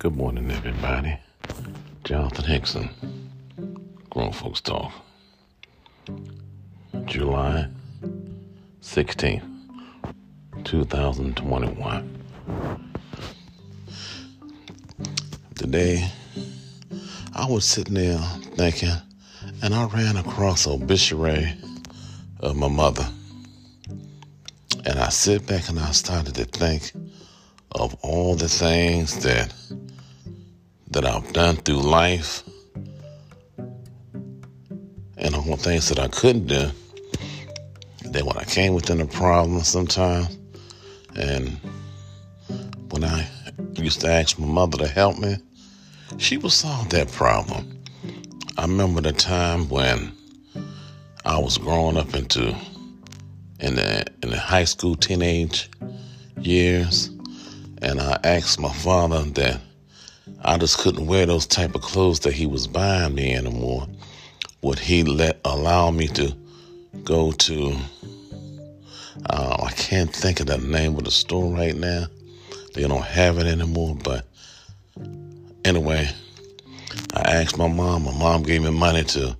Good morning, everybody. Jonathan Hickson, Grown Folks Talk. July 16th, 2021. Today, I was sitting there thinking, and I ran across an obituary of my mother. And I sit back and I started to think of all the things that that I've done through life and the things that I couldn't do. Then when I came within a problem sometimes and when I used to ask my mother to help me, she would solve that problem. I remember the time when I was growing up into in the in the high school teenage years and I asked my father that I just couldn't wear those type of clothes that he was buying me anymore. Would he let allow me to go to? Uh, I can't think of the name of the store right now. They don't have it anymore. But anyway, I asked my mom. My mom gave me money to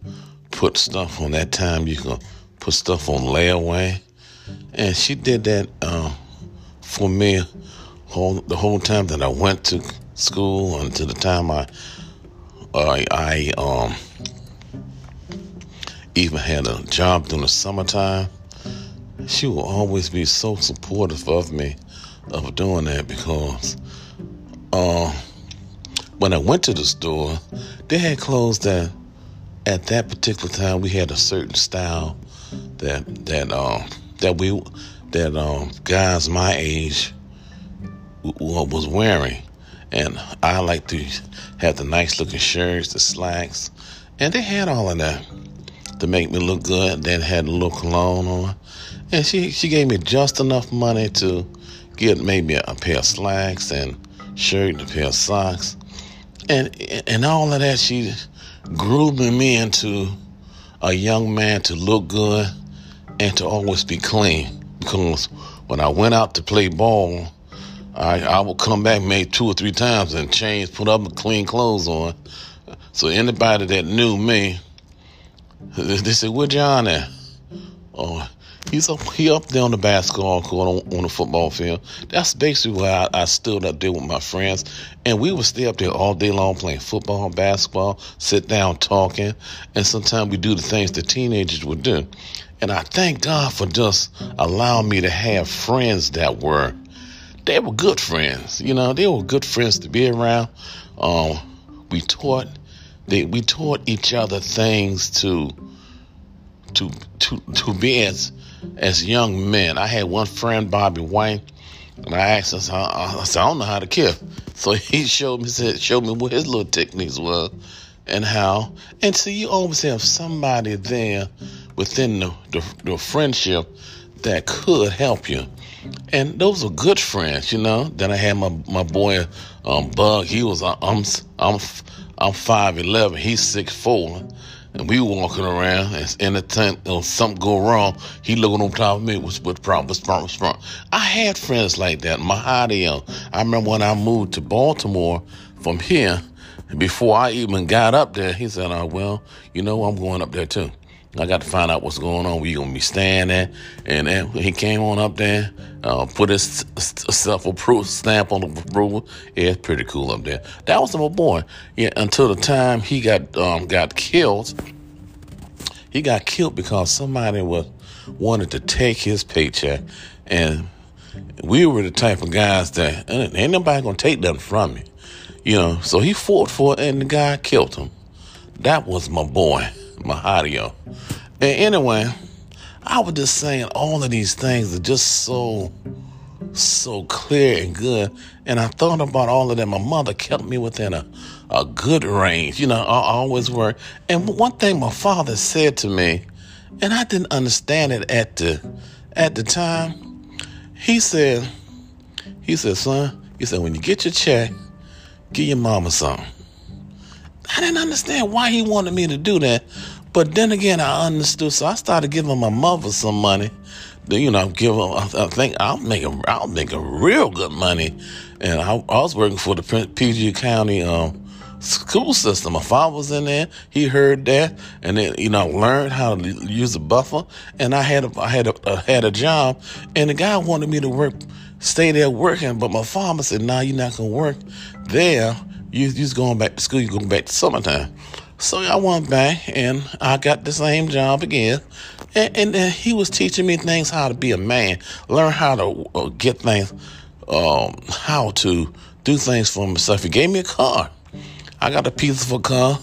put stuff on. That time you can put stuff on layaway, and she did that uh, for me whole, the whole time that I went to school until the time I I, I um even had a job during the summertime. She will always be so supportive of me of doing that because uh, when I went to the store, they had clothes that at that particular time we had a certain style that that um that we that um guys my age was wearing. And I like to have the nice looking shirts, the slacks, and they had all of that to make me look good. Then had a little cologne on, and she she gave me just enough money to get maybe a, a pair of slacks and shirt and a pair of socks, and and all of that. She grooming me into a young man to look good and to always be clean. Because when I went out to play ball I, I will come back maybe two or three times and change, put up clean clothes on. So anybody that knew me, they said, "Where John at?" Oh, he's up, he up there on the basketball court on, on the football field. That's basically why I, I stood up there with my friends, and we would stay up there all day long playing football, basketball, sit down talking, and sometimes we do the things that teenagers would do. And I thank God for just allowing me to have friends that were they were good friends. You know, they were good friends to be around. Um, we taught they we taught each other things to to to to be as as young men. I had one friend, Bobby White, and I asked him, I, said, I don't know how to kill. So he showed me said showed me what his little techniques were and how. And so you always have somebody there within the, the, the friendship that could help you and those were good friends, you know. Then I had my my boy um, Bug. He was uh, I'm I'm I'm five eleven. He's six four, and we walking around. And in the tent, you know, something go wrong. He looking on top of me. What's what problem? What's problem? What's problem? I had friends like that. Mahadio. I remember when I moved to Baltimore from here. Before I even got up there, he said, "Oh well, you know, I'm going up there too." I got to find out what's going on, you gonna be staying at. And then he came on up there, uh, put his self approved stamp on the approval. Yeah, it's pretty cool up there. That was my boy. Yeah, until the time he got um, got killed. He got killed because somebody was wanted to take his paycheck, and we were the type of guys that ain't nobody gonna take nothing from me, you know. So he fought for it, and the guy killed him. That was my boy. Mahadio. And anyway, I was just saying all of these things are just so, so clear and good. And I thought about all of them. My mother kept me within a, a good range. You know, I always were. And one thing my father said to me, and I didn't understand it at the at the time, he said, he said, son, he said, when you get your check, give your mama something. I didn't understand why he wanted me to do that. But then again, I understood, so I started giving my mother some money. You know, give her. I think I'll make a, I'll make a real good money, and I, I was working for the PG County um, school system. My father was in there. He heard that, and then you know learned how to use a buffer. And I had a, I had had a job, and the guy wanted me to work, stay there working. But my father said, "No, nah, you're not gonna work there. You you're going back to school. You're going back to summertime." So I went back and I got the same job again. And, and he was teaching me things how to be a man, learn how to uh, get things, um, how to do things for myself. He gave me a car. I got a piece of a car,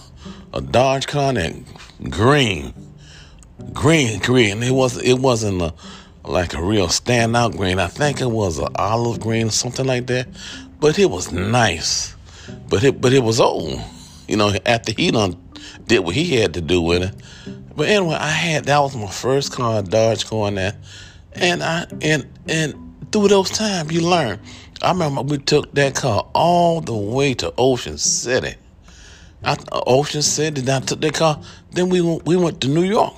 a Dodge car, and green, green, green. It was it wasn't a, like a real standout green. I think it was an olive green, something like that. But it was nice. But it but it was old. You know, after he done did what he had to do with it. But anyway, I had that was my first car, Dodge and that, and I and and through those times you learn. I remember we took that car all the way to Ocean City. I, Ocean City, then I took that car. Then we went, we went to New York.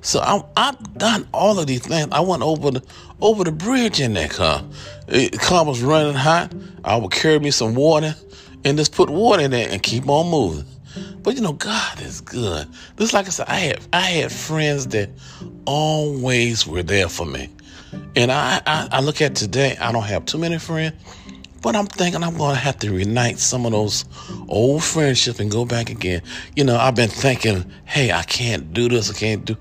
So I I done all of these things. I went over the over the bridge in that car. The car was running hot. I would carry me some water and just put water in there and keep on moving. But you know, God is good. Just like I said, I had I had friends that always were there for me. And I, I, I look at today, I don't have too many friends, but I'm thinking I'm going to have to reunite some of those old friendships and go back again. You know, I've been thinking, hey, I can't do this, I can't do,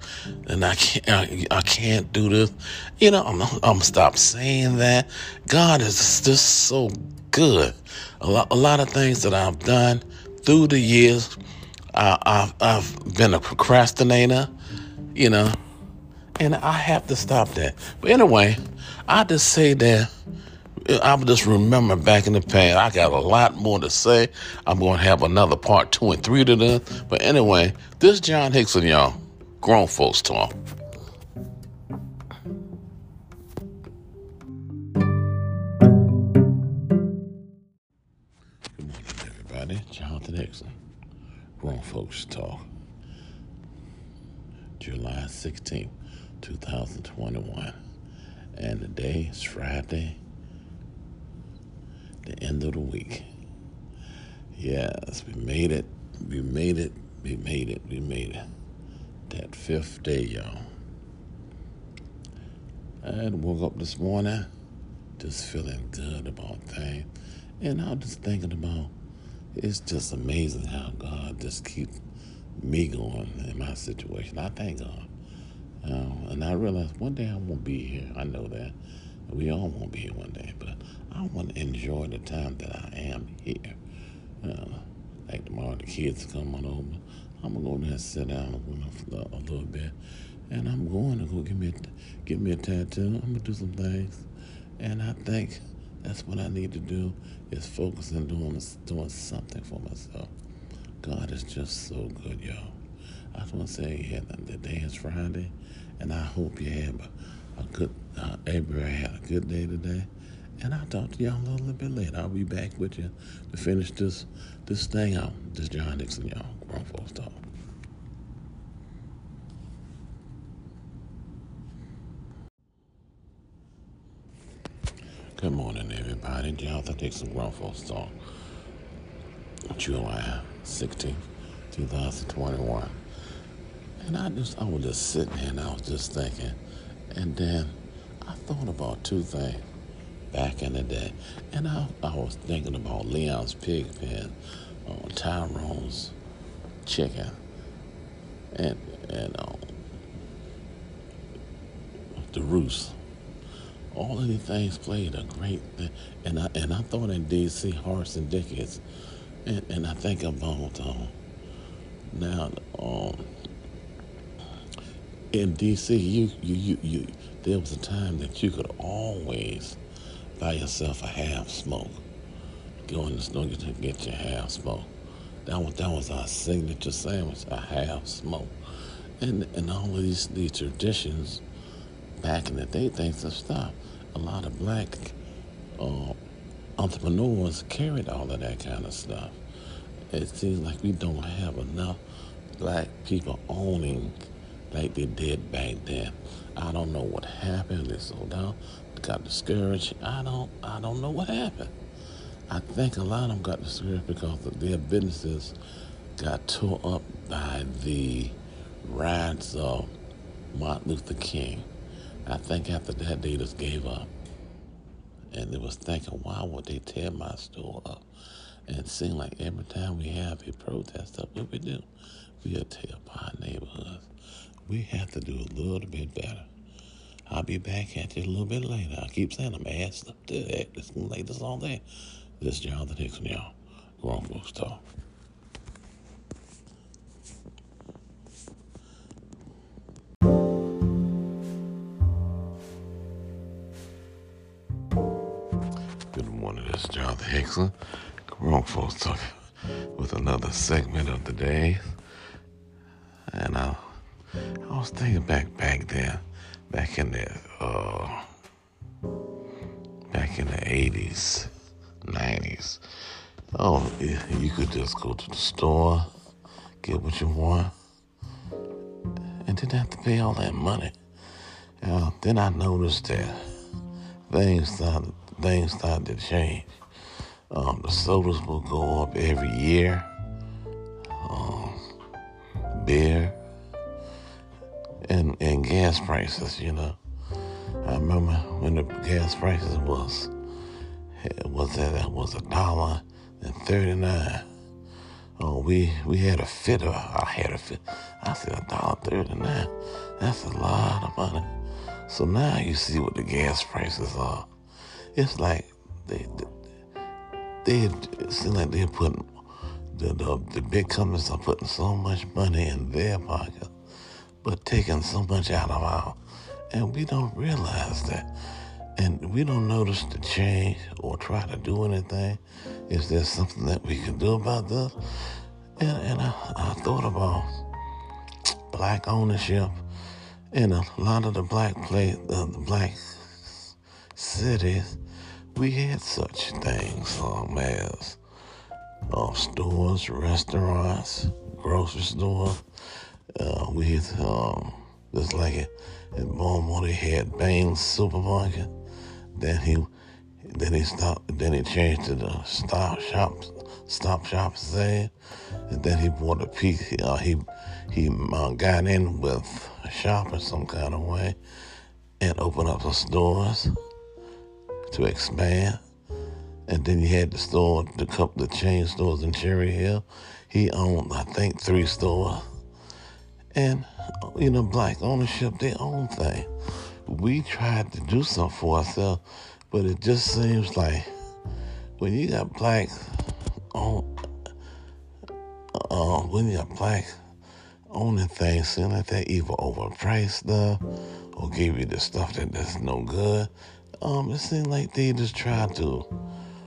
and I can't, I, I can't do this. You know, I'm, I'm gonna stop saying that. God is just so good. A lot, a lot of things that I've done through the years, I, I've, I've been a procrastinator, you know, and I have to stop that. But anyway, I just say that I just remember back in the past, I got a lot more to say. I'm going to have another part two and three to this. But anyway, this John Hickson, y'all, grown folks talk. Good morning, everybody. Jonathan Hickson, Grown Folks Talk, July 16, 2021. And today is Friday, the end of the week. Yes, we made it. We made it. We made it. We made it. That fifth day, y'all. I woke up this morning just feeling good about things. And I was just thinking about it's just amazing how God just keeps me going in my situation. I thank God. Um, and I realize one day I won't be here. I know that. We all won't be here one day, but I want to enjoy the time that I am here. Uh, like tomorrow, the kids come on over. I'm gonna go there and sit down a, a little bit, and I'm going to go get me a, get me a tattoo. I'm gonna do some things, and I think that's what I need to do is focus on doing doing something for myself. God is just so good, y'all. I just want to say, yeah, the day is Friday, and I hope you have a, good, uh, had a good day today. And I'll talk to y'all a little bit later. I'll be back with you to finish this this thing out. This John Hickson, y'all. Grown folks talk. Good morning, everybody. Jonathan Hickson, Grown Folks Talk. July 16, 2021. And I just, I was just sitting here and I was just thinking. And then I thought about two things back in the day. And I, I was thinking about Leon's pig pen, uh, Tyrone's chicken, and, and uh, the roost all of these things played a great. And I and I thought in D.C. Horace and Dickie's, and, and I think about um, now um, in D.C. You, you you you there was a time that you could always buy yourself a half smoke. Go in the store to get your half smoke. That was that was our signature sandwich, a half smoke. And and all of these these traditions back in the day, things have stopped. A lot of black uh, entrepreneurs carried all of that kind of stuff. It seems like we don't have enough black people owning like they did back then. I don't know what happened. They sold down, got discouraged. I don't I don't know what happened. I think a lot of them got discouraged because their businesses got tore up by the riots of Martin Luther King. I think after that they just gave up. And they was thinking, why would they tear my store up? And it seemed like every time we have a protest up, what we do? We tear up our neighborhoods. We have to do a little bit better. I'll be back at you a little bit later. I keep saying I'm asked up to that. It's like this all day. This is Jonathan Hickson, y'all. Grown Folks Talk. Good morning, this is Jonathan Hickson. Grown Folks Talk with another segment of the day. And I, I was thinking back back there, back in the uh, back in the eighties, nineties. Oh, you could just go to the store, get what you want, and didn't have to pay all that money. Uh, then I noticed that things started things started to change. Um, the sodas will go up every year. Um, beer and and gas prices. You know, I remember when the gas prices was was that was a dollar and thirty nine. Oh, we we had a fit. I had a fit. I said a dollar thirty nine. That's a lot of money. So now you see what the gas prices are. It's like they they, they it seems like they're putting the, the the big companies are putting so much money in their pocket, but taking so much out of our, and we don't realize that, and we don't notice the change or try to do anything. Is there something that we can do about this? And, and I, I thought about black ownership in a lot of the black place, uh, the black cities. We had such things um, as uh, stores, restaurants, grocery stores. Uh, we um, just like it in Baltimore, they had Baines supermarket. Then he, then he stopped. Then he changed to the stop shops, stop shop saying, and then he bought a piece. Uh, he he uh, got in with a shop in some kind of way, and opened up some stores to expand. And then he had the store, the couple the chain stores in Cherry Hill. He owned, I think, three stores. And, you know, black ownership, they own thing. We tried to do something for ourselves, but it just seems like when you got black own, uh, when you got black owning things, seem like they either overpriced stuff or give you the stuff that that's no good. Um, it seems like they just try to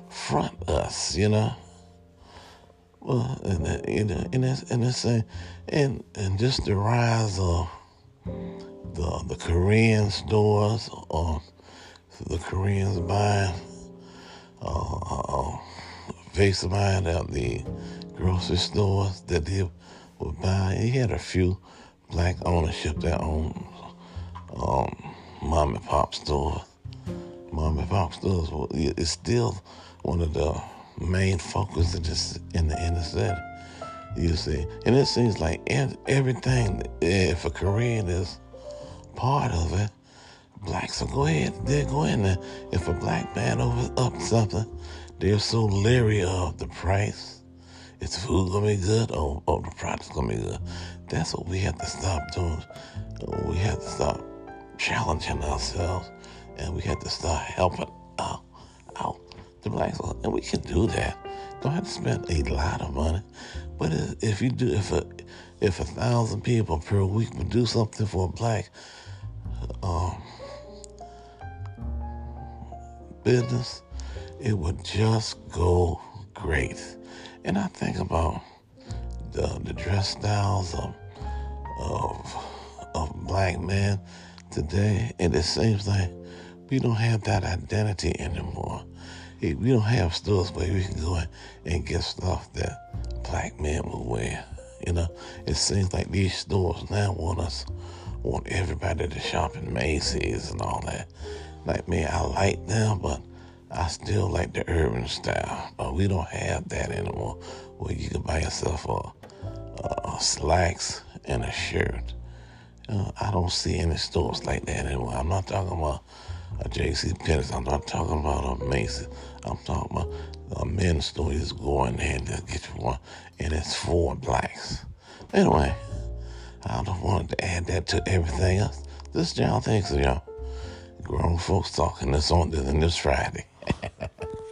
front us, you know. Well, and and and that's and that's and and just the rise of the the Korean stores or the Koreans buying uh, uh, vase buying at the grocery stores that they would buy. He had a few black ownership that owned um, mom and pop stores. Mom and pop stores is still one of the main focus is just in the inner city. You see, and it seems like everything, eh, if a Korean is part of it, blacks will go ahead, they'll go in there. If a black man over up something, they're so leery of the price. Is food gonna be good or, or the product's gonna be good? That's what we have to stop doing. We have to stop challenging ourselves and we have to start helping the blacks. And we can do that. Don't have to spend a lot of money. But if you do, if a, if a thousand people per week would do something for a black um, business, it would just go great. And I think about the, the dress styles of, of, of black men today, and it seems like we don't have that identity anymore. We don't have stores where we can go and get stuff that black men will wear. You know, it seems like these stores now want us, want everybody to shop in Macy's and all that. Like me, I like them, but I still like the urban style. But we don't have that anymore, where you can buy yourself a, a slacks and a shirt. Uh, I don't see any stores like that anymore. I'm not talking about Uh, a J.C. Penney's. I'm not talking about uh, a Macy's. I'm talking about uh, a men's store. You just go in there and just get you one, and it's for blacks. Anyway, I just wanted to add that to everything else. This John thinks y'all. Grown folks talking this on this Friday.